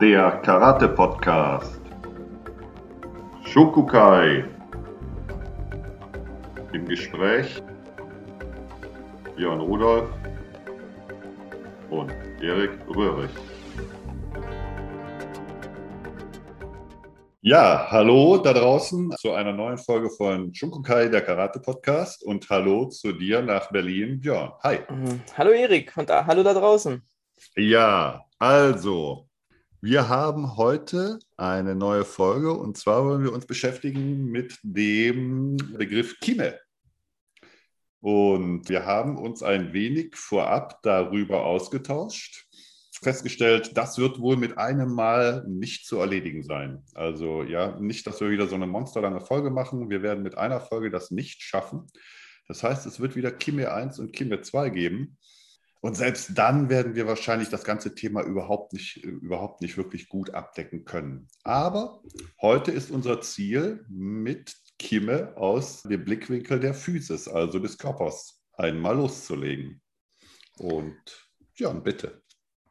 der Karate-Podcast. Shokukai. Im Gespräch Björn Rudolf und Erik Röhrig. Ja, hallo da draußen zu einer neuen Folge von Shunkukai, der Karate-Podcast. Und hallo zu dir nach Berlin, Björn. Hi. Mhm. Hallo Erik und da, hallo da draußen. Ja, also, wir haben heute eine neue Folge und zwar wollen wir uns beschäftigen mit dem Begriff Kime. Und wir haben uns ein wenig vorab darüber ausgetauscht, festgestellt, das wird wohl mit einem Mal nicht zu erledigen sein. Also ja, nicht, dass wir wieder so eine monsterlange Folge machen. Wir werden mit einer Folge das nicht schaffen. Das heißt, es wird wieder Kime 1 und Kime 2 geben. Und selbst dann werden wir wahrscheinlich das ganze Thema überhaupt nicht, überhaupt nicht wirklich gut abdecken können. Aber heute ist unser Ziel, mit Kimme aus dem Blickwinkel der Physis, also des Körpers, einmal loszulegen. Und ja, bitte.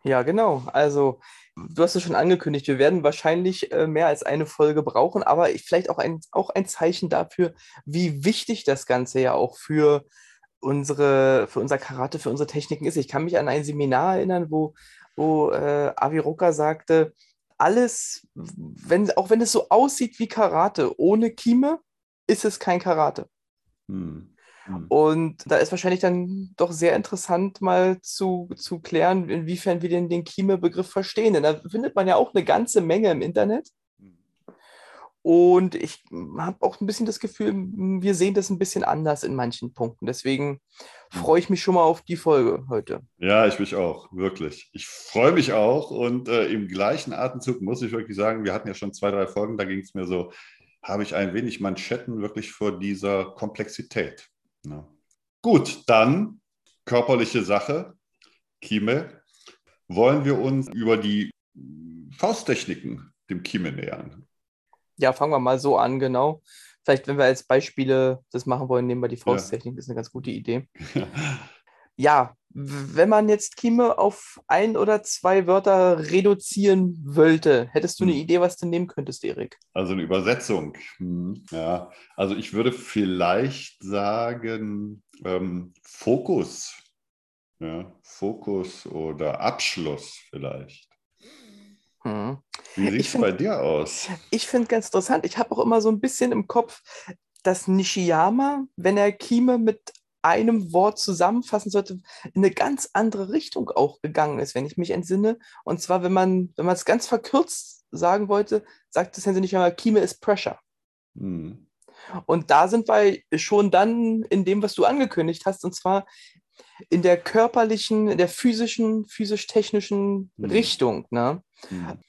Ja, genau. Also, du hast es schon angekündigt, wir werden wahrscheinlich äh, mehr als eine Folge brauchen, aber vielleicht auch ein, auch ein Zeichen dafür, wie wichtig das Ganze ja auch für unsere, für unser Karate, für unsere Techniken ist. Ich kann mich an ein Seminar erinnern, wo, wo äh, Aviroka sagte, alles, wenn, auch wenn es so aussieht wie Karate, ohne Kime ist es kein Karate. Hm. Hm. Und da ist wahrscheinlich dann doch sehr interessant, mal zu, zu klären, inwiefern wir den, den Kime-Begriff verstehen. Denn da findet man ja auch eine ganze Menge im Internet. Und ich habe auch ein bisschen das Gefühl, wir sehen das ein bisschen anders in manchen Punkten. Deswegen hm. freue ich mich schon mal auf die Folge heute. Ja, ich mich auch, wirklich. Ich freue mich auch. Und äh, im gleichen Atemzug muss ich wirklich sagen, wir hatten ja schon zwei, drei Folgen, da ging es mir so, habe ich ein wenig Manschetten wirklich vor dieser Komplexität. Ja. Gut, dann körperliche Sache, Kime. Wollen wir uns über die Fausttechniken dem Kime nähern? Ja, fangen wir mal so an, genau. Vielleicht, wenn wir als Beispiele das machen wollen, nehmen wir die Fausttechnik. Ja. Das ist eine ganz gute Idee. ja, wenn man jetzt Kime auf ein oder zwei Wörter reduzieren wollte, hättest du eine hm. Idee, was du nehmen könntest, Erik? Also eine Übersetzung. Hm, ja, also ich würde vielleicht sagen ähm, Fokus. Ja, Fokus oder Abschluss vielleicht. Hm. Wie sieht es bei dir aus? Ich finde ganz interessant. Ich habe auch immer so ein bisschen im Kopf, dass Nishiyama, wenn er Kime mit einem Wort zusammenfassen sollte, in eine ganz andere Richtung auch gegangen ist, wenn ich mich entsinne. Und zwar, wenn man, wenn man es ganz verkürzt sagen wollte, sagt es nicht einmal, Kime ist Pressure. Hm. Und da sind wir schon dann in dem, was du angekündigt hast, und zwar in der körperlichen, in der physischen, physisch-technischen hm. Richtung. Ne? Hm.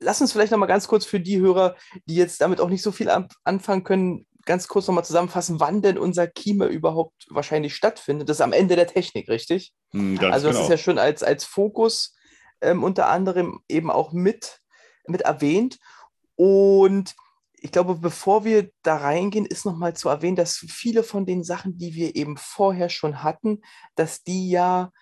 Lass uns vielleicht nochmal ganz kurz für die Hörer, die jetzt damit auch nicht so viel anfangen können, ganz kurz nochmal zusammenfassen, wann denn unser Kime überhaupt wahrscheinlich stattfindet. Das ist am Ende der Technik, richtig? Hm, also das genau. ist ja schon als, als Fokus ähm, unter anderem eben auch mit, mit erwähnt. Und ich glaube, bevor wir da reingehen, ist nochmal zu erwähnen, dass viele von den Sachen, die wir eben vorher schon hatten, dass die ja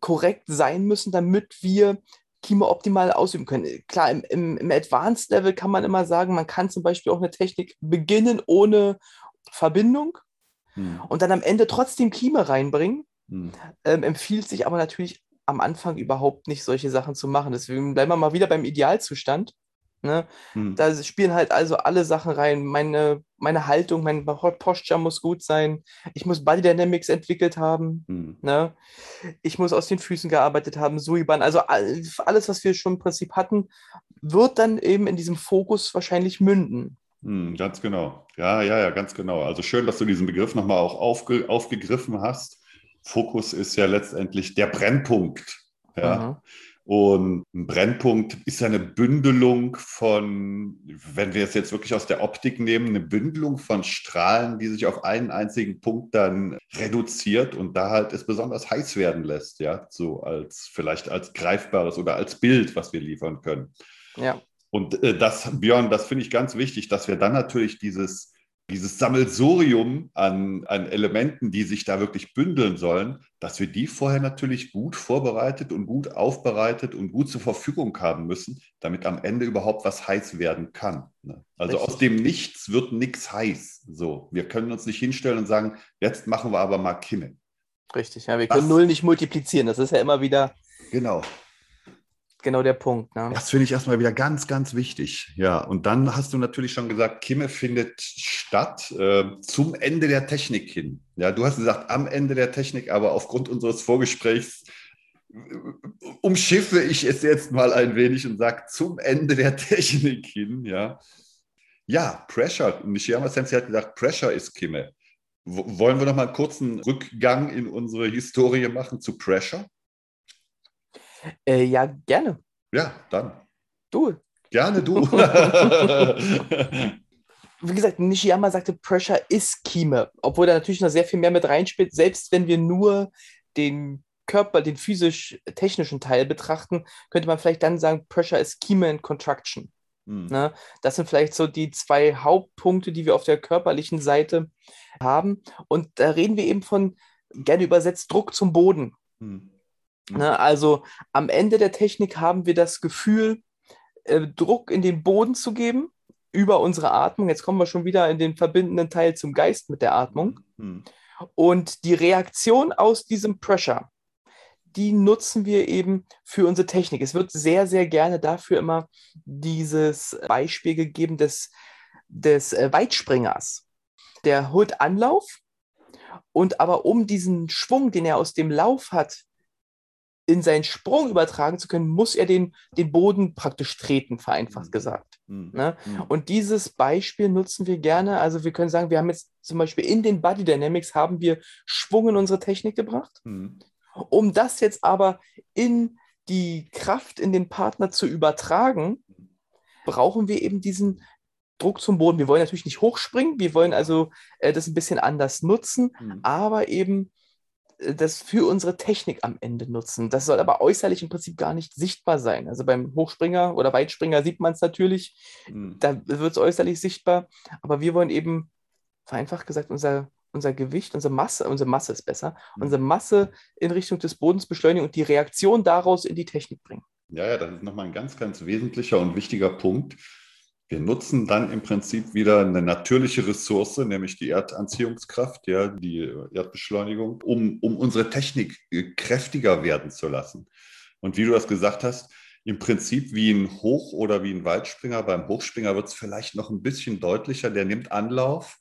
korrekt sein müssen, damit wir Kima optimal ausüben können. Klar, im, im, im Advanced Level kann man immer sagen, man kann zum Beispiel auch eine Technik beginnen ohne Verbindung hm. und dann am Ende trotzdem Klima reinbringen. Hm. Ähm, empfiehlt sich aber natürlich am Anfang überhaupt nicht, solche Sachen zu machen. Deswegen bleiben wir mal wieder beim Idealzustand. Ne? Hm. Da spielen halt also alle Sachen rein. Meine, meine Haltung, mein Posture muss gut sein. Ich muss Body Dynamics entwickelt haben. Hm. Ne? Ich muss aus den Füßen gearbeitet haben, Suiban. Also alles, was wir schon im Prinzip hatten, wird dann eben in diesem Fokus wahrscheinlich münden. Hm, ganz genau. Ja, ja, ja, ganz genau. Also schön, dass du diesen Begriff nochmal auch aufge, aufgegriffen hast. Fokus ist ja letztendlich der Brennpunkt. Ja. Mhm. Und ein Brennpunkt ist ja eine Bündelung von, wenn wir es jetzt wirklich aus der Optik nehmen, eine Bündelung von Strahlen, die sich auf einen einzigen Punkt dann reduziert und da halt es besonders heiß werden lässt, ja, so als vielleicht als greifbares oder als Bild, was wir liefern können. Ja. Und äh, das, Björn, das finde ich ganz wichtig, dass wir dann natürlich dieses dieses Sammelsurium an, an Elementen, die sich da wirklich bündeln sollen, dass wir die vorher natürlich gut vorbereitet und gut aufbereitet und gut zur Verfügung haben müssen, damit am Ende überhaupt was heiß werden kann. Ne? Also Richtig. aus dem Nichts wird nichts heiß. So, wir können uns nicht hinstellen und sagen, jetzt machen wir aber mal Kimme. Richtig, ja, wir können das, Null nicht multiplizieren. Das ist ja immer wieder. Genau genau der Punkt. Ne? Das finde ich erstmal wieder ganz, ganz wichtig. Ja, und dann hast du natürlich schon gesagt, Kimme findet statt äh, zum Ende der Technik hin. Ja, du hast gesagt, am Ende der Technik, aber aufgrund unseres Vorgesprächs äh, umschiffe ich es jetzt mal ein wenig und sage zum Ende der Technik hin. Ja, ja Pressure. Nishiyama Sensei hat gesagt, Pressure ist Kimme. wollen wir noch mal einen kurzen Rückgang in unsere Historie machen zu Pressure? Äh, ja, gerne. Ja, dann. Du. Gerne du. Wie gesagt, Nishiyama sagte, Pressure ist Kime, obwohl er natürlich noch sehr viel mehr mit reinspielt, selbst wenn wir nur den Körper, den physisch-technischen Teil betrachten, könnte man vielleicht dann sagen, Pressure ist Kime and Contraction. Hm. Ne? Das sind vielleicht so die zwei Hauptpunkte, die wir auf der körperlichen Seite haben. Und da reden wir eben von, gerne übersetzt, Druck zum Boden. Hm. Ne, also am Ende der Technik haben wir das Gefühl, äh, Druck in den Boden zu geben über unsere Atmung. Jetzt kommen wir schon wieder in den verbindenden Teil zum Geist mit der Atmung. Mhm. Und die Reaktion aus diesem Pressure, die nutzen wir eben für unsere Technik. Es wird sehr, sehr gerne dafür immer dieses Beispiel gegeben des, des äh, Weitspringers. Der holt Anlauf und aber um diesen Schwung, den er aus dem Lauf hat, in seinen Sprung übertragen zu können, muss er den, den Boden praktisch treten, vereinfacht mhm. gesagt. Mhm. Ne? Mhm. Und dieses Beispiel nutzen wir gerne. Also wir können sagen, wir haben jetzt zum Beispiel in den Body Dynamics haben wir Schwung in unsere Technik gebracht. Mhm. Um das jetzt aber in die Kraft in den Partner zu übertragen, brauchen wir eben diesen Druck zum Boden. Wir wollen natürlich nicht hochspringen, wir wollen also äh, das ein bisschen anders nutzen, mhm. aber eben das für unsere Technik am Ende nutzen. Das soll aber äußerlich im Prinzip gar nicht sichtbar sein. Also beim Hochspringer oder Weitspringer sieht man es natürlich, mhm. da wird es äußerlich sichtbar, aber wir wollen eben, vereinfacht gesagt, unser, unser Gewicht, unsere Masse, unsere Masse ist besser, mhm. unsere Masse in Richtung des Bodens beschleunigen und die Reaktion daraus in die Technik bringen. Ja, ja, das ist nochmal ein ganz, ganz wesentlicher und wichtiger Punkt. Wir nutzen dann im Prinzip wieder eine natürliche Ressource, nämlich die Erdanziehungskraft, ja, die Erdbeschleunigung, um, um unsere Technik kräftiger werden zu lassen. Und wie du das gesagt hast, im Prinzip wie ein Hoch- oder wie ein Weitspringer. Beim Hochspringer wird es vielleicht noch ein bisschen deutlicher. Der nimmt Anlauf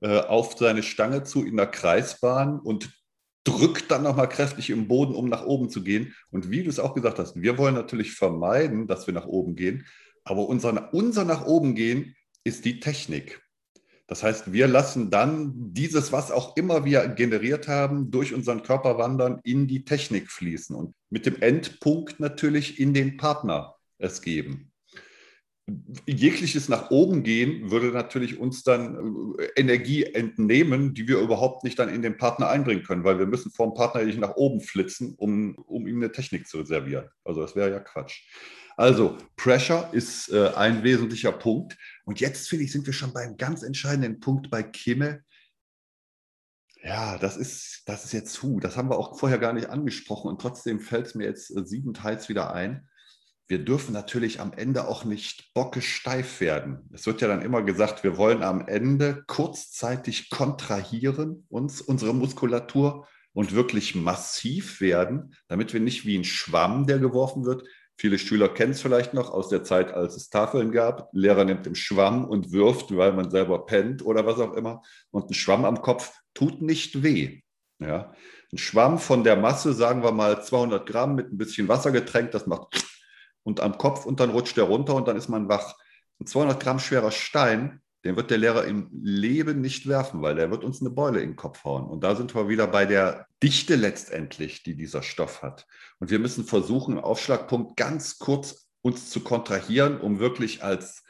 äh, auf seine Stange zu in der Kreisbahn und drückt dann nochmal kräftig im Boden, um nach oben zu gehen. Und wie du es auch gesagt hast, wir wollen natürlich vermeiden, dass wir nach oben gehen. Aber unser, unser nach oben gehen ist die Technik. Das heißt, wir lassen dann dieses, was auch immer wir generiert haben, durch unseren Körper wandern, in die Technik fließen und mit dem Endpunkt natürlich in den Partner es geben. Jegliches nach oben gehen würde natürlich uns dann äh, Energie entnehmen, die wir überhaupt nicht dann in den Partner einbringen können, weil wir müssen vom Partner nicht nach oben flitzen, um, um ihm eine Technik zu reservieren. Also das wäre ja Quatsch. Also Pressure ist äh, ein wesentlicher Punkt. Und jetzt finde ich, sind wir schon beim ganz entscheidenden Punkt bei Kimme. Ja, das ist, das ist jetzt zu. Das haben wir auch vorher gar nicht angesprochen und trotzdem fällt es mir jetzt äh, siebenteils wieder ein. Wir dürfen natürlich am Ende auch nicht bockesteif werden. Es wird ja dann immer gesagt, wir wollen am Ende kurzzeitig kontrahieren, uns, unsere Muskulatur und wirklich massiv werden, damit wir nicht wie ein Schwamm, der geworfen wird, Viele Schüler kennen es vielleicht noch aus der Zeit, als es Tafeln gab. Lehrer nimmt den Schwamm und wirft, weil man selber pennt oder was auch immer. Und ein Schwamm am Kopf tut nicht weh. Ja. Ein Schwamm von der Masse, sagen wir mal 200 Gramm mit ein bisschen Wasser getränkt, das macht und am Kopf und dann rutscht der runter und dann ist man wach. Ein 200 Gramm schwerer Stein den wird der Lehrer im Leben nicht werfen, weil der wird uns eine Beule in den Kopf hauen. Und da sind wir wieder bei der Dichte letztendlich, die dieser Stoff hat. Und wir müssen versuchen, im Aufschlagpunkt ganz kurz uns zu kontrahieren, um wirklich als,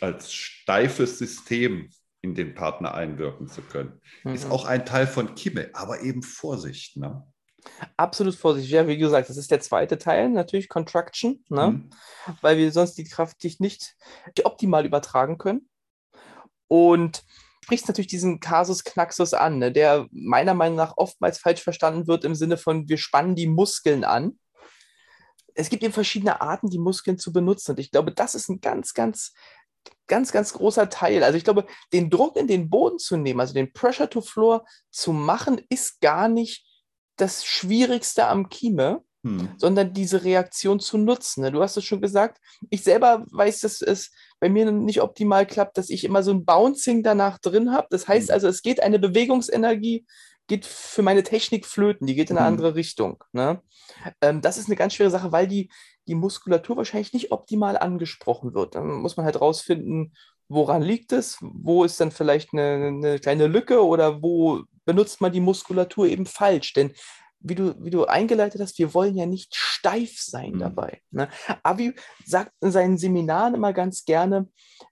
als steifes System in den Partner einwirken zu können. Mhm. Ist auch ein Teil von Kimme, aber eben Vorsicht. Ne? Absolut Vorsicht. Ja, wie gesagt, das ist der zweite Teil, natürlich Contraction, ne? Mhm. weil wir sonst die Kraft nicht optimal übertragen können. Und sprichst natürlich diesen Kasus Knaxus an, ne, der meiner Meinung nach oftmals falsch verstanden wird im Sinne von, wir spannen die Muskeln an. Es gibt eben verschiedene Arten, die Muskeln zu benutzen. Und ich glaube, das ist ein ganz, ganz, ganz, ganz großer Teil. Also ich glaube, den Druck in den Boden zu nehmen, also den Pressure to Floor zu machen, ist gar nicht das Schwierigste am Kieme, hm. sondern diese Reaktion zu nutzen. Ne? Du hast es schon gesagt, ich selber weiß, dass es bei mir nicht optimal klappt, dass ich immer so ein Bouncing danach drin habe. Das heißt hm. also, es geht eine Bewegungsenergie, geht für meine Technik flöten, die geht in eine hm. andere Richtung. Ne? Ähm, das ist eine ganz schwere Sache, weil die, die Muskulatur wahrscheinlich nicht optimal angesprochen wird. Dann muss man halt rausfinden, woran liegt es, wo ist dann vielleicht eine, eine kleine Lücke oder wo benutzt man die Muskulatur eben falsch. Denn wie du, wie du eingeleitet hast, wir wollen ja nicht steif sein mhm. dabei. Ne? Avi sagt in seinen Seminaren immer ganz gerne,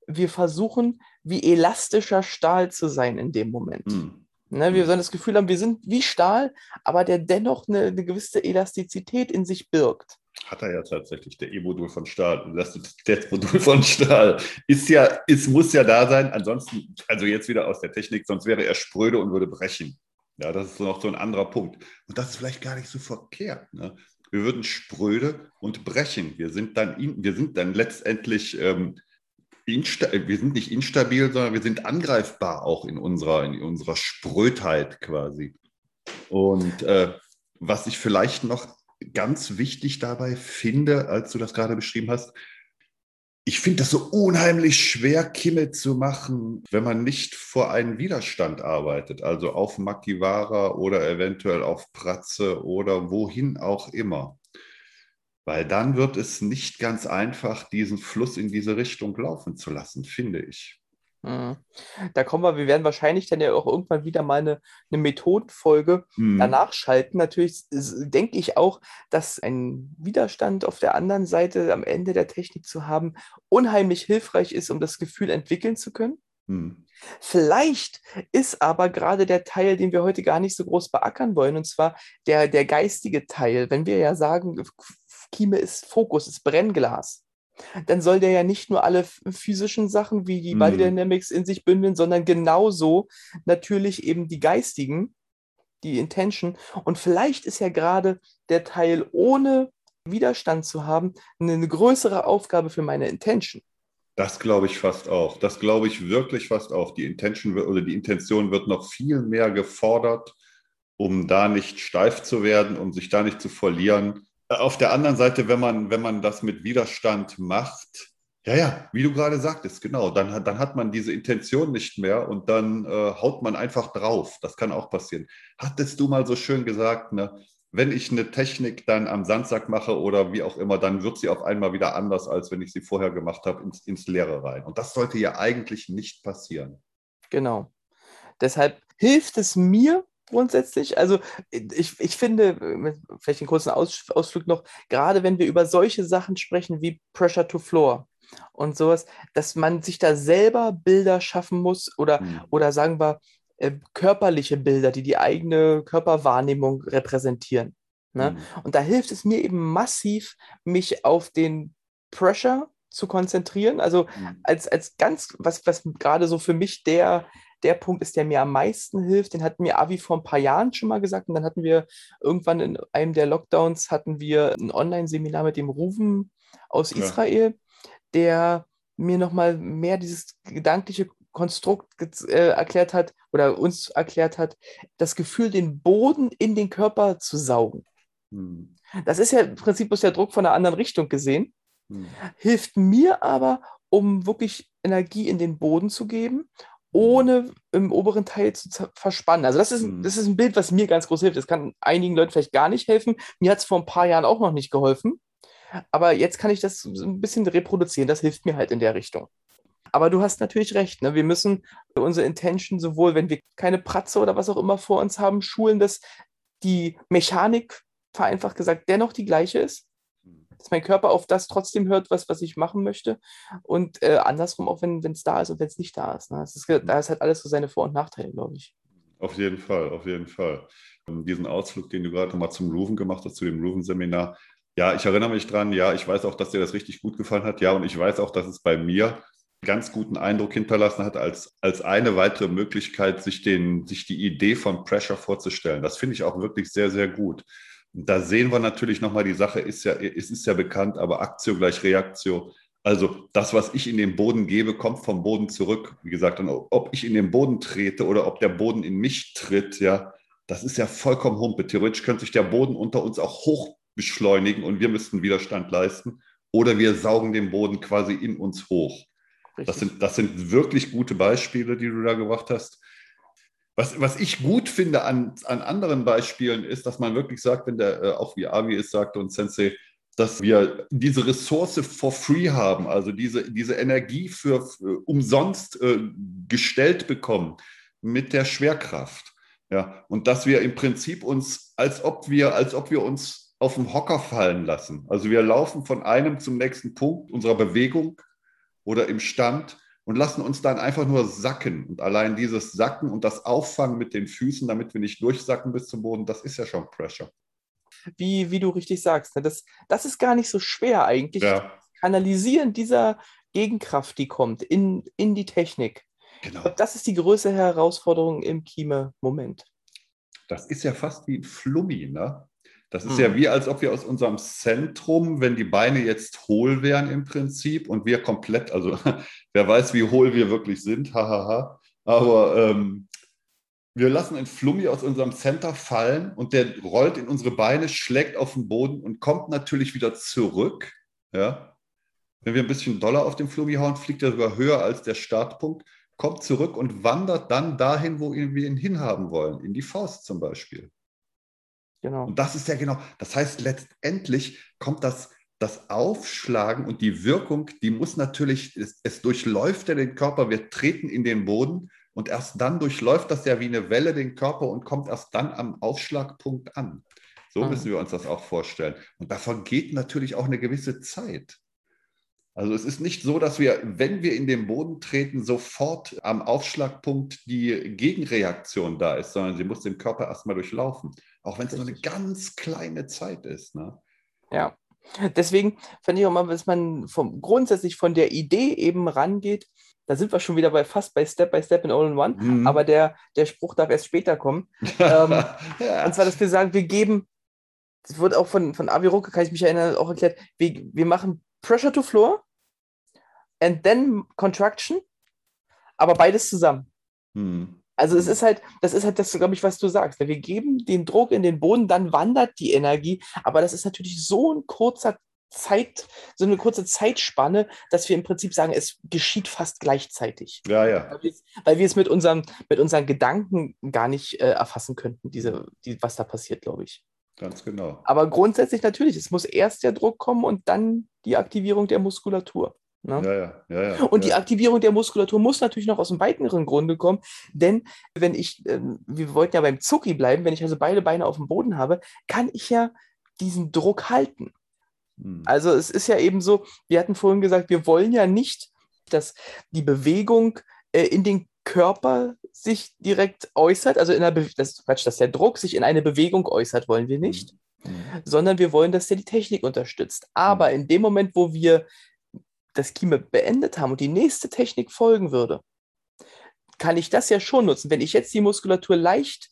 wir versuchen, wie elastischer Stahl zu sein in dem Moment. Mhm. Ne, wir mhm. sollen das Gefühl haben, wir sind wie Stahl, aber der dennoch eine, eine gewisse Elastizität in sich birgt. Hat er ja tatsächlich, der E-Modul von Stahl, das Modul von Stahl. Ist ja, es muss ja da sein, ansonsten, also jetzt wieder aus der Technik, sonst wäre er spröde und würde brechen. Ja, das ist noch so ein anderer Punkt. Und das ist vielleicht gar nicht so verkehrt. Ne? Wir würden spröde und brechen. Wir sind dann, wir sind dann letztendlich, ähm, wir sind nicht instabil, sondern wir sind angreifbar auch in unserer, in unserer Sprödheit quasi. Und äh, was ich vielleicht noch ganz wichtig dabei finde, als du das gerade beschrieben hast, ich finde das so unheimlich schwer, Kimme zu machen, wenn man nicht vor einem Widerstand arbeitet, also auf Makiwara oder eventuell auf Pratze oder wohin auch immer. Weil dann wird es nicht ganz einfach, diesen Fluss in diese Richtung laufen zu lassen, finde ich. Mhm. Da kommen wir, wir werden wahrscheinlich dann ja auch irgendwann wieder mal eine, eine Methodenfolge mhm. danach schalten. Natürlich denke ich auch, dass ein Widerstand auf der anderen Seite am Ende der Technik zu haben, unheimlich hilfreich ist, um das Gefühl entwickeln zu können. Mhm. Vielleicht ist aber gerade der Teil, den wir heute gar nicht so groß beackern wollen, und zwar der, der geistige Teil. Wenn wir ja sagen, Kime ist Fokus, ist Brennglas dann soll der ja nicht nur alle physischen Sachen wie die Body mhm. Dynamics in sich bündeln, sondern genauso natürlich eben die geistigen, die Intention. Und vielleicht ist ja gerade der Teil ohne Widerstand zu haben eine größere Aufgabe für meine Intention. Das glaube ich fast auch. Das glaube ich wirklich fast auch. Die Intention oder die Intention wird noch viel mehr gefordert, um da nicht steif zu werden, um sich da nicht zu verlieren auf der anderen Seite, wenn man, wenn man das mit Widerstand macht, ja, ja, wie du gerade sagtest, genau, dann, dann hat man diese Intention nicht mehr und dann äh, haut man einfach drauf. Das kann auch passieren. Hattest du mal so schön gesagt, ne? wenn ich eine Technik dann am Sandsack mache oder wie auch immer, dann wird sie auf einmal wieder anders, als wenn ich sie vorher gemacht habe, ins, ins Leere rein. Und das sollte ja eigentlich nicht passieren. Genau. Deshalb hilft es mir, grundsätzlich. Also ich, ich finde, vielleicht einen kurzen Aus, Ausflug noch, gerade wenn wir über solche Sachen sprechen wie Pressure to Floor und sowas, dass man sich da selber Bilder schaffen muss oder, mhm. oder sagen wir, äh, körperliche Bilder, die die eigene Körperwahrnehmung repräsentieren. Ne? Mhm. Und da hilft es mir eben massiv, mich auf den Pressure zu konzentrieren. Also mhm. als, als ganz, was, was gerade so für mich der, der Punkt ist, der mir am meisten hilft. Den hat mir Avi vor ein paar Jahren schon mal gesagt. Und dann hatten wir irgendwann in einem der Lockdowns hatten wir ein Online-Seminar mit dem Ruven aus ja. Israel, der mir nochmal mehr dieses gedankliche Konstrukt äh, erklärt hat oder uns erklärt hat, das Gefühl, den Boden in den Körper zu saugen. Hm. Das ist ja im Prinzip bloß der Druck von einer anderen Richtung gesehen. Hm. Hilft mir aber, um wirklich Energie in den Boden zu geben ohne im oberen Teil zu verspannen. Also das ist, mhm. das ist ein Bild, was mir ganz groß hilft. Das kann einigen Leuten vielleicht gar nicht helfen. Mir hat es vor ein paar Jahren auch noch nicht geholfen. Aber jetzt kann ich das ein bisschen reproduzieren. Das hilft mir halt in der Richtung. Aber du hast natürlich recht. Ne? Wir müssen unsere Intention sowohl, wenn wir keine Pratze oder was auch immer vor uns haben, schulen, dass die Mechanik, vereinfacht gesagt, dennoch die gleiche ist dass mein Körper auf das trotzdem hört, was, was ich machen möchte. Und äh, andersrum auch, wenn es da ist und wenn es nicht da ist. Ne? ist. Da ist halt alles so seine Vor- und Nachteile, glaube ich. Auf jeden Fall, auf jeden Fall. Und diesen Ausflug, den du gerade nochmal zum Ruven gemacht hast, zu dem Ruven-Seminar, ja, ich erinnere mich dran, ja, ich weiß auch, dass dir das richtig gut gefallen hat, ja, und ich weiß auch, dass es bei mir ganz guten Eindruck hinterlassen hat, als, als eine weitere Möglichkeit, sich, den, sich die Idee von Pressure vorzustellen. Das finde ich auch wirklich sehr, sehr gut. Da sehen wir natürlich nochmal, die Sache ist ja, es ist ja bekannt, aber Aktio gleich Reaktio. Also das, was ich in den Boden gebe, kommt vom Boden zurück. Wie gesagt, und ob ich in den Boden trete oder ob der Boden in mich tritt, ja, das ist ja vollkommen humpe. Theoretisch könnte sich der Boden unter uns auch hoch beschleunigen und wir müssten Widerstand leisten. Oder wir saugen den Boden quasi in uns hoch. Das sind, das sind wirklich gute Beispiele, die du da gemacht hast. Was, was ich gut finde an, an anderen Beispielen ist, dass man wirklich sagt, wenn der, äh, auch wie Avi es sagte und Sensei, dass wir diese Ressource for free haben, also diese, diese Energie für, für umsonst äh, gestellt bekommen mit der Schwerkraft. Ja, und dass wir im Prinzip uns, als ob wir, als ob wir uns auf den Hocker fallen lassen. Also wir laufen von einem zum nächsten Punkt unserer Bewegung oder im Stand und lassen uns dann einfach nur sacken. Und allein dieses Sacken und das Auffangen mit den Füßen, damit wir nicht durchsacken bis zum Boden, das ist ja schon Pressure. Wie, wie du richtig sagst, ne? das, das ist gar nicht so schwer eigentlich. Ja. Kanalisieren dieser Gegenkraft, die kommt, in, in die Technik. Genau. Das ist die größte Herausforderung im Kime-Moment. Das ist ja fast wie ein Flummi, ne? Das ist mhm. ja wie, als ob wir aus unserem Zentrum, wenn die Beine jetzt hohl wären im Prinzip und wir komplett, also wer weiß, wie hohl wir wirklich sind, hahaha. Aber ähm, wir lassen ein Flummi aus unserem Center fallen und der rollt in unsere Beine, schlägt auf den Boden und kommt natürlich wieder zurück. Ja? Wenn wir ein bisschen doller auf den Flummi hauen, fliegt er sogar höher als der Startpunkt, kommt zurück und wandert dann dahin, wo wir ihn hinhaben wollen, in die Faust zum Beispiel. Genau. Und das ist ja genau, das heißt, letztendlich kommt das, das Aufschlagen und die Wirkung, die muss natürlich, es, es durchläuft ja den Körper, wir treten in den Boden und erst dann durchläuft das ja wie eine Welle den Körper und kommt erst dann am Aufschlagpunkt an. So mhm. müssen wir uns das auch vorstellen. Und davon geht natürlich auch eine gewisse Zeit. Also es ist nicht so, dass wir, wenn wir in den Boden treten, sofort am Aufschlagpunkt die Gegenreaktion da ist, sondern sie muss den Körper erstmal durchlaufen. Auch wenn es nur eine ganz kleine Zeit ist. Ne? Ja. Deswegen fand ich auch mal, dass man vom, grundsätzlich von der Idee eben rangeht, da sind wir schon wieder bei fast bei Step by Step in All in One, mhm. aber der, der Spruch darf erst später kommen. ähm, ja. Und zwar, dass wir sagen, wir geben, das wird auch von, von Avi Rucke, kann ich mich erinnern, auch erklärt, wir, wir machen Pressure to Floor and then Contraction, aber beides zusammen. Mhm. Also es ist halt, das ist halt das, glaube ich, was du sagst. Wir geben den Druck in den Boden, dann wandert die Energie, aber das ist natürlich so ein kurzer Zeit, so eine kurze Zeitspanne, dass wir im Prinzip sagen, es geschieht fast gleichzeitig. Ja, ja. Weil wir, weil wir es mit, unserem, mit unseren Gedanken gar nicht äh, erfassen könnten, diese, die, was da passiert, glaube ich. Ganz genau. Aber grundsätzlich natürlich, es muss erst der Druck kommen und dann die Aktivierung der Muskulatur. Ne? Ja, ja, ja, ja, Und die Aktivierung der Muskulatur muss natürlich noch aus einem weiteren Grunde kommen, denn wenn ich, äh, wir wollten ja beim Zucki bleiben, wenn ich also beide Beine auf dem Boden habe, kann ich ja diesen Druck halten. Hm. Also es ist ja eben so, wir hatten vorhin gesagt, wir wollen ja nicht, dass die Bewegung äh, in den Körper sich direkt äußert, also in der Be das, Quatsch, dass der Druck sich in eine Bewegung äußert, wollen wir nicht, mhm. sondern wir wollen, dass der die Technik unterstützt. Aber mhm. in dem Moment, wo wir das Kime beendet haben und die nächste Technik folgen würde, kann ich das ja schon nutzen. Wenn ich jetzt die Muskulatur leicht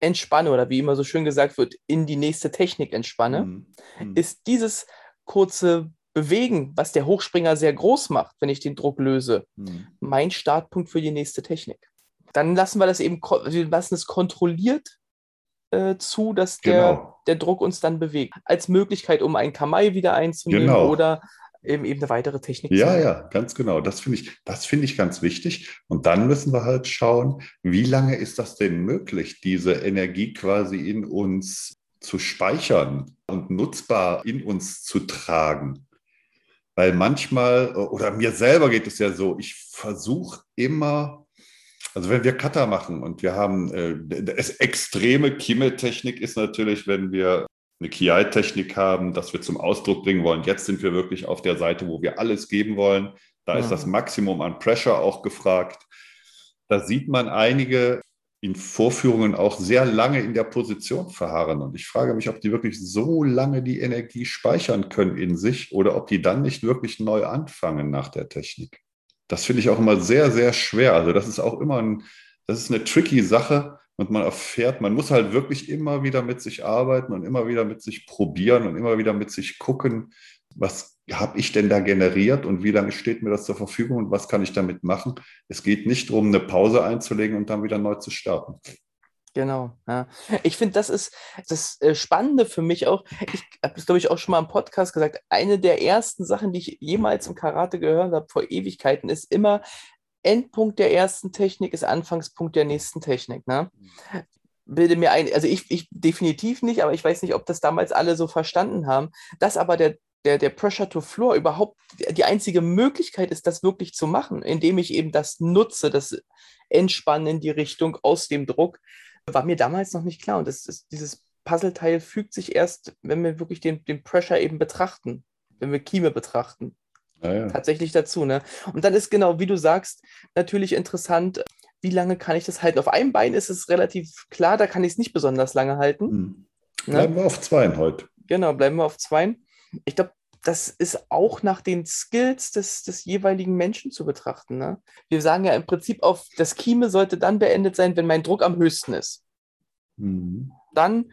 entspanne oder wie immer so schön gesagt wird, in die nächste Technik entspanne, mhm. Mhm. ist dieses kurze Bewegen, was der Hochspringer sehr groß macht, wenn ich den Druck löse, mhm. mein Startpunkt für die nächste Technik. Dann lassen wir das eben, wir lassen es kontrolliert äh, zu, dass der, genau. der Druck uns dann bewegt. Als Möglichkeit, um ein Kamai wieder einzunehmen genau. oder eben, eben eine weitere Technik. Ja, ja, ganz genau. Das finde ich, das finde ich ganz wichtig. Und dann müssen wir halt schauen, wie lange ist das denn möglich, diese Energie quasi in uns zu speichern und nutzbar in uns zu tragen. Weil manchmal, oder mir selber geht es ja so, ich versuche immer, also wenn wir Cutter machen und wir haben, äh, extreme Kimme-Technik ist natürlich, wenn wir eine KI-Technik haben, dass wir zum Ausdruck bringen wollen. Jetzt sind wir wirklich auf der Seite, wo wir alles geben wollen. Da ja. ist das Maximum an Pressure auch gefragt. Da sieht man einige in Vorführungen auch sehr lange in der Position verharren. Und ich frage mich, ob die wirklich so lange die Energie speichern können in sich oder ob die dann nicht wirklich neu anfangen nach der Technik. Das finde ich auch immer sehr, sehr schwer. Also das ist auch immer ein, das ist eine tricky Sache und man erfährt, man muss halt wirklich immer wieder mit sich arbeiten und immer wieder mit sich probieren und immer wieder mit sich gucken, was habe ich denn da generiert und wie lange steht mir das zur Verfügung und was kann ich damit machen. Es geht nicht darum, eine Pause einzulegen und dann wieder neu zu starten. Genau, ja. Ich finde, das ist das äh, Spannende für mich auch. Ich habe das, glaube ich, auch schon mal im Podcast gesagt. Eine der ersten Sachen, die ich jemals im Karate gehört habe, vor Ewigkeiten, ist immer, Endpunkt der ersten Technik ist Anfangspunkt der nächsten Technik. Ne? Bilde mir ein, also ich, ich definitiv nicht, aber ich weiß nicht, ob das damals alle so verstanden haben, dass aber der, der, der Pressure to Floor überhaupt die einzige Möglichkeit ist, das wirklich zu machen, indem ich eben das nutze, das Entspannen in die Richtung aus dem Druck war mir damals noch nicht klar. Und das ist, dieses Puzzleteil fügt sich erst, wenn wir wirklich den, den Pressure eben betrachten, wenn wir Kieme betrachten. Ja, ja. Tatsächlich dazu. Ne? Und dann ist genau, wie du sagst, natürlich interessant, wie lange kann ich das halten? Auf einem Bein ist es relativ klar, da kann ich es nicht besonders lange halten. Hm. Ne? Bleiben ne? wir auf zweien heute. Genau, bleiben wir auf zweien. Ich glaube, das ist auch nach den Skills des, des jeweiligen Menschen zu betrachten. Ne? Wir sagen ja im Prinzip auf, das Kieme sollte dann beendet sein, wenn mein Druck am höchsten ist. Mhm. Dann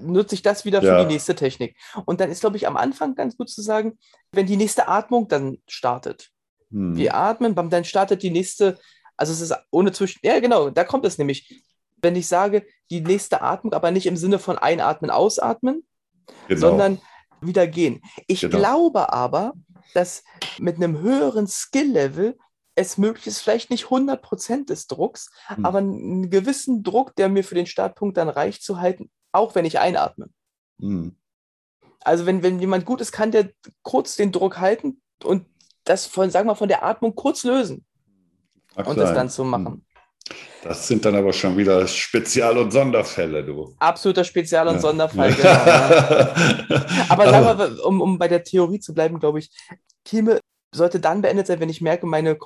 nutze ich das wieder für ja. die nächste Technik. Und dann ist, glaube ich, am Anfang ganz gut zu sagen, wenn die nächste Atmung dann startet. Mhm. Wir atmen, dann startet die nächste, also es ist ohne Zwischen, ja genau, da kommt es nämlich. Wenn ich sage, die nächste Atmung, aber nicht im Sinne von einatmen, ausatmen, genau. sondern wieder gehen. Ich genau. glaube aber, dass mit einem höheren Skill-Level es möglich ist, vielleicht nicht 100% des Drucks, hm. aber einen gewissen Druck, der mir für den Startpunkt dann reicht zu halten, auch wenn ich einatme. Hm. Also wenn, wenn jemand gut ist, kann der kurz den Druck halten und das von, sagen wir, von der Atmung kurz lösen Ach, und das dann zu machen. Hm. Das sind dann aber schon wieder Spezial- und Sonderfälle, du. Absoluter Spezial- und ja. Sonderfall, genau. Ja. Aber sagen wir, um, um bei der Theorie zu bleiben, glaube ich, Kieme sollte dann beendet sein, wenn ich merke, meine,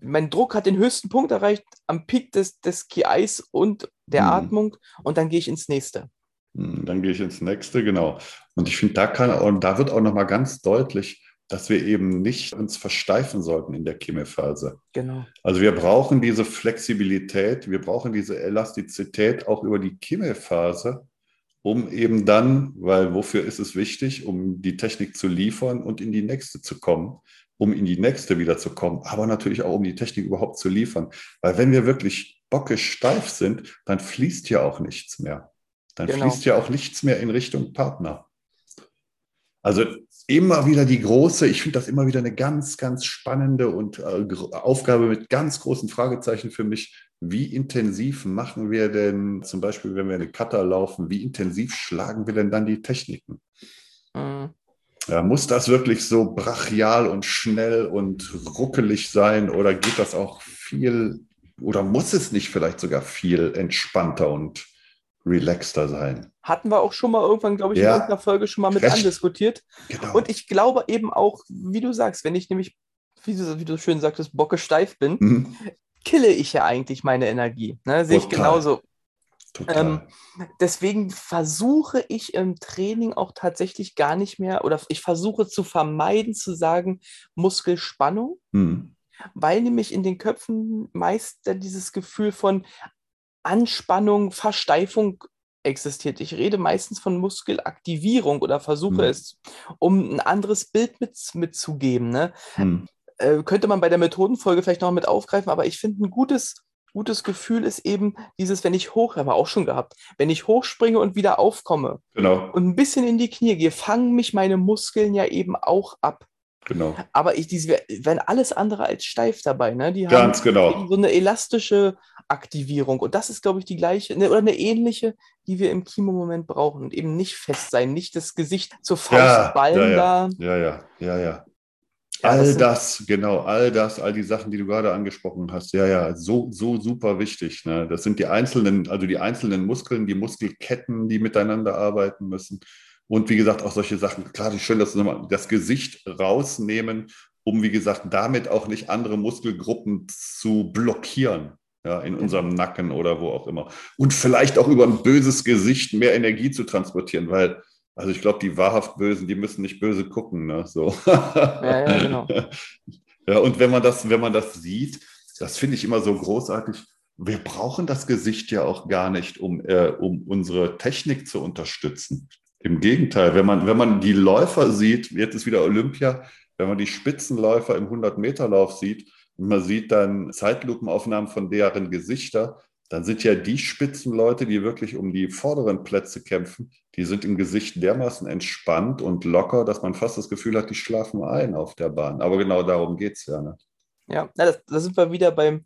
mein Druck hat den höchsten Punkt erreicht, am Peak des, des KIs und der hm. Atmung und dann gehe ich ins nächste. Hm, dann gehe ich ins nächste, genau. Und ich finde, da kann und da wird auch nochmal ganz deutlich, dass wir eben nicht uns versteifen sollten in der Chemophase. Genau. Also wir brauchen diese Flexibilität, wir brauchen diese Elastizität auch über die Chemophase, um eben dann, weil wofür ist es wichtig, um die Technik zu liefern und in die nächste zu kommen, um in die nächste wieder zu kommen, aber natürlich auch um die Technik überhaupt zu liefern. Weil wenn wir wirklich bockisch steif sind, dann fließt ja auch nichts mehr. Dann genau. fließt ja auch nichts mehr in Richtung Partner. Also immer wieder die große, ich finde das immer wieder eine ganz, ganz spannende und äh, Aufgabe mit ganz großen Fragezeichen für mich. Wie intensiv machen wir denn, zum Beispiel, wenn wir eine Cutter laufen, wie intensiv schlagen wir denn dann die Techniken? Mhm. Ja, muss das wirklich so brachial und schnell und ruckelig sein oder geht das auch viel oder muss es nicht vielleicht sogar viel entspannter und relaxter sein. Hatten wir auch schon mal irgendwann, glaube ich, ja. in irgendeiner Folge schon mal mit Recht. andiskutiert. Genau. Und ich glaube eben auch, wie du sagst, wenn ich nämlich, wie du, wie du schön sagtest, bocke steif bin, mhm. kille ich ja eigentlich meine Energie. Ne? Sehe ich genauso. Ähm, deswegen versuche ich im Training auch tatsächlich gar nicht mehr, oder ich versuche zu vermeiden zu sagen, Muskelspannung. Mhm. Weil nämlich in den Köpfen meist dieses Gefühl von, Anspannung, Versteifung existiert. Ich rede meistens von Muskelaktivierung oder versuche hm. es, um ein anderes Bild mit, mitzugeben. Ne? Hm. Äh, könnte man bei der Methodenfolge vielleicht noch mit aufgreifen, aber ich finde ein gutes, gutes Gefühl ist eben dieses, wenn ich hoch, haben wir auch schon gehabt, wenn ich hochspringe und wieder aufkomme genau. und ein bisschen in die Knie gehe, fangen mich meine Muskeln ja eben auch ab. Genau. Aber ich, die werden alles andere als steif dabei. Ne? Die Ganz haben genau. so eine elastische Aktivierung. Und das ist, glaube ich, die gleiche ne, oder eine ähnliche, die wir im Chemo-Moment brauchen. Und eben nicht fest sein, nicht das Gesicht zur Faust ja, ballen ja, da. Ja, ja, ja, ja. all das, das, genau, all das, all die Sachen, die du gerade angesprochen hast, ja, ja, so, so super wichtig. Ne? Das sind die einzelnen, also die einzelnen Muskeln, die Muskelketten, die miteinander arbeiten müssen. Und wie gesagt, auch solche Sachen, klar, schön, dass wir das Gesicht rausnehmen, um, wie gesagt, damit auch nicht andere Muskelgruppen zu blockieren ja, in unserem Nacken oder wo auch immer. Und vielleicht auch über ein böses Gesicht mehr Energie zu transportieren, weil, also ich glaube, die wahrhaft Bösen, die müssen nicht böse gucken. Ne? So. Ja, ja, genau. Ja, und wenn man das, wenn man das sieht, das finde ich immer so großartig. Wir brauchen das Gesicht ja auch gar nicht, um, äh, um unsere Technik zu unterstützen. Im Gegenteil, wenn man, wenn man die Läufer sieht, jetzt ist wieder Olympia, wenn man die Spitzenläufer im 100-Meter-Lauf sieht und man sieht dann Zeitlupenaufnahmen von deren Gesichter, dann sind ja die Spitzenleute, die wirklich um die vorderen Plätze kämpfen, die sind im Gesicht dermaßen entspannt und locker, dass man fast das Gefühl hat, die schlafen ein auf der Bahn. Aber genau darum geht es ja. Ne? Ja, da sind wir wieder beim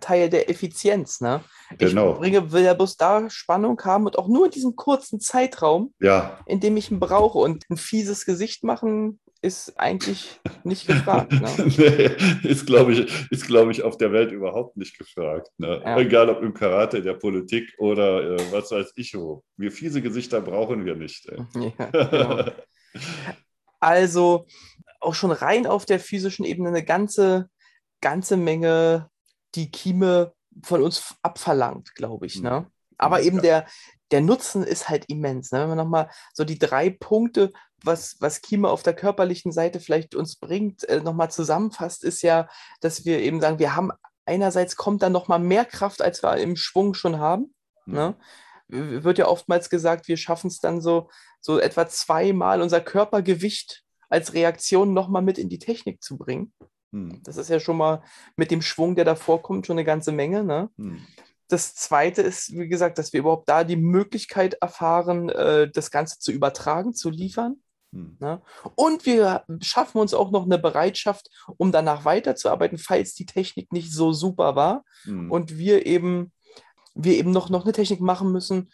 Teil der Effizienz. Ne? Genau. Ich bringe, will ja bloß da Spannung haben und auch nur in diesem kurzen Zeitraum, ja. in dem ich ihn brauche. Und ein fieses Gesicht machen ist eigentlich nicht gefragt. Ne? nee, ist, glaube ich, ist, ich, auf der Welt überhaupt nicht gefragt. Ne? Ja. Egal ob im Karate, der Politik oder äh, was weiß ich wo. Wir fiese Gesichter brauchen wir nicht. Ja, genau. also auch schon rein auf der physischen Ebene eine ganze, ganze Menge, die Kime von uns abverlangt, glaube ich. Ne? Aber ja. eben der, der Nutzen ist halt immens. Ne? Wenn wir nochmal so die drei Punkte, was, was Kima auf der körperlichen Seite vielleicht uns bringt, äh, nochmal zusammenfasst, ist ja, dass wir eben sagen, wir haben einerseits kommt dann nochmal mehr Kraft, als wir im Schwung schon haben. Mhm. Ne? Wird ja oftmals gesagt, wir schaffen es dann so, so etwa zweimal unser Körpergewicht als Reaktion nochmal mit in die Technik zu bringen. Mhm. Das ist ja schon mal mit dem Schwung, der davor kommt, schon eine ganze Menge. Ne? Mhm. Das Zweite ist, wie gesagt, dass wir überhaupt da die Möglichkeit erfahren, äh, das Ganze zu übertragen, zu liefern. Hm. Ne? Und wir schaffen uns auch noch eine Bereitschaft, um danach weiterzuarbeiten, falls die Technik nicht so super war hm. und wir eben, wir eben noch, noch eine Technik machen müssen.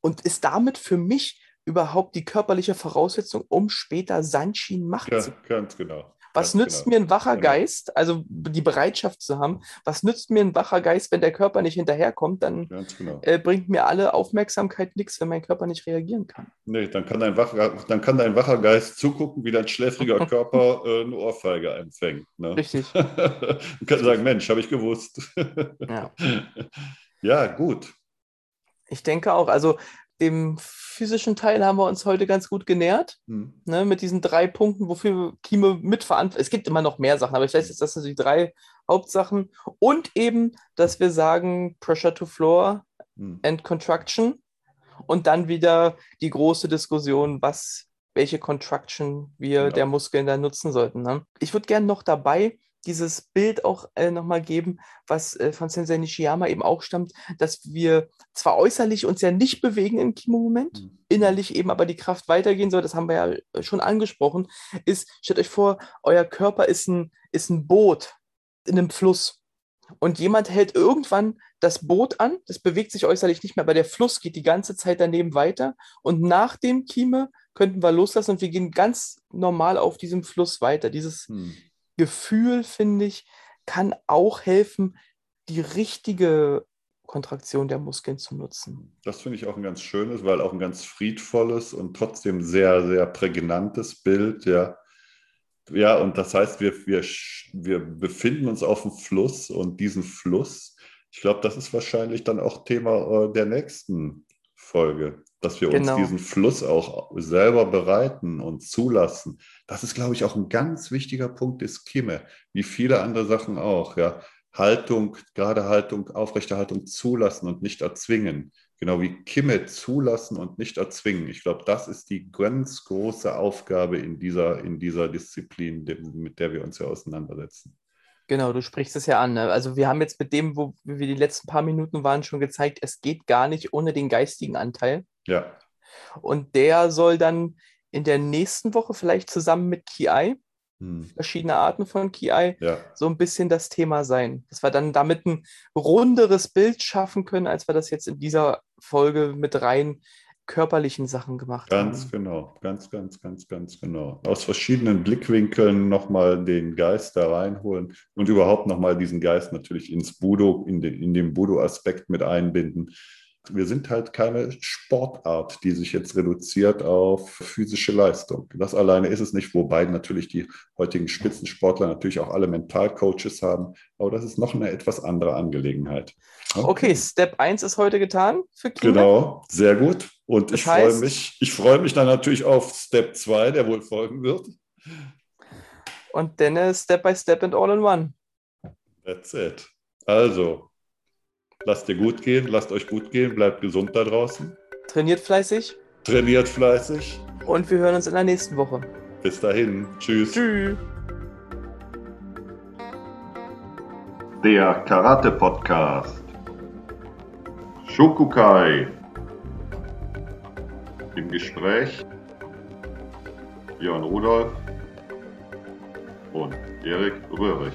Und ist damit für mich überhaupt die körperliche Voraussetzung, um später Sanshin machen ja, zu können. Ganz genau. Was nützt genau. mir ein wacher genau. Geist, also die Bereitschaft zu haben, was nützt mir ein wacher Geist, wenn der Körper nicht hinterherkommt, dann genau. äh, bringt mir alle Aufmerksamkeit nichts, wenn mein Körper nicht reagieren kann. Nee, dann kann dein wacher, dann kann dein wacher Geist zugucken, wie dein schläfriger Körper äh, eine Ohrfeige empfängt. Ne? Richtig. und kann sagen, Mensch, habe ich gewusst. ja. ja, gut. Ich denke auch, also dem physischen Teil haben wir uns heute ganz gut genährt, hm. ne, mit diesen drei Punkten, wofür Kime mitverantwortlich Es gibt immer noch mehr Sachen, aber ich weiß jetzt, das sind die drei Hauptsachen. Und eben, dass wir sagen, Pressure to Floor hm. and Contraction. Und dann wieder die große Diskussion, was, welche Contraction wir genau. der Muskeln da nutzen sollten. Ne? Ich würde gerne noch dabei dieses Bild auch äh, nochmal geben, was äh, von Sensei Nishiyama eben auch stammt, dass wir zwar äußerlich uns ja nicht bewegen im Kimo-Moment, mhm. innerlich eben aber die Kraft weitergehen soll, das haben wir ja äh, schon angesprochen, ist, stellt euch vor, euer Körper ist ein, ist ein Boot in einem Fluss und jemand hält irgendwann das Boot an, das bewegt sich äußerlich nicht mehr, aber der Fluss geht die ganze Zeit daneben weiter und nach dem Kime könnten wir loslassen und wir gehen ganz normal auf diesem Fluss weiter. Dieses, hm. Gefühl, finde ich, kann auch helfen, die richtige Kontraktion der Muskeln zu nutzen. Das finde ich auch ein ganz schönes, weil auch ein ganz friedvolles und trotzdem sehr, sehr prägnantes Bild, ja. Ja, und das heißt, wir, wir, wir befinden uns auf dem Fluss und diesen Fluss, ich glaube, das ist wahrscheinlich dann auch Thema äh, der nächsten Folge dass wir genau. uns diesen Fluss auch selber bereiten und zulassen. Das ist, glaube ich, auch ein ganz wichtiger Punkt des Kimme, wie viele andere Sachen auch. Ja. Haltung, gerade Haltung, aufrechte Haltung zulassen und nicht erzwingen. Genau wie Kimme zulassen und nicht erzwingen. Ich glaube, das ist die ganz große Aufgabe in dieser, in dieser Disziplin, mit der wir uns ja auseinandersetzen. Genau, du sprichst es ja an. Ne? Also wir haben jetzt mit dem, wo wir die letzten paar Minuten waren, schon gezeigt, es geht gar nicht ohne den geistigen Anteil. Ja. Und der soll dann in der nächsten Woche vielleicht zusammen mit KI, hm. verschiedene Arten von KI, ja. so ein bisschen das Thema sein. Dass wir dann damit ein runderes Bild schaffen können, als wir das jetzt in dieser Folge mit rein körperlichen Sachen gemacht ganz haben. Ganz genau, ganz, ganz, ganz, ganz genau. Aus verschiedenen Blickwinkeln nochmal den Geist da reinholen und überhaupt nochmal diesen Geist natürlich ins Budo, in den, in den Budo-Aspekt mit einbinden wir sind halt keine Sportart, die sich jetzt reduziert auf physische Leistung. Das alleine ist es nicht, wobei natürlich die heutigen Spitzensportler natürlich auch alle Mentalcoaches haben, aber das ist noch eine etwas andere Angelegenheit. Okay, Step 1 ist heute getan für Kinder. Genau, sehr gut. Und das ich freue mich, ich freue mich dann natürlich auf Step 2, der wohl folgen wird. Und dann Step by Step and All in One. That's it. Also, lasst dir gut gehen, lasst euch gut gehen, bleibt gesund da draußen, Trainiert fleißig trainiert fleißig. und wir hören uns in der nächsten Woche. Bis dahin. Tschüss. Tschüss. Der Karate Podcast. Shokukai. Im Gespräch Björn Rudolf und Erik Röhrig.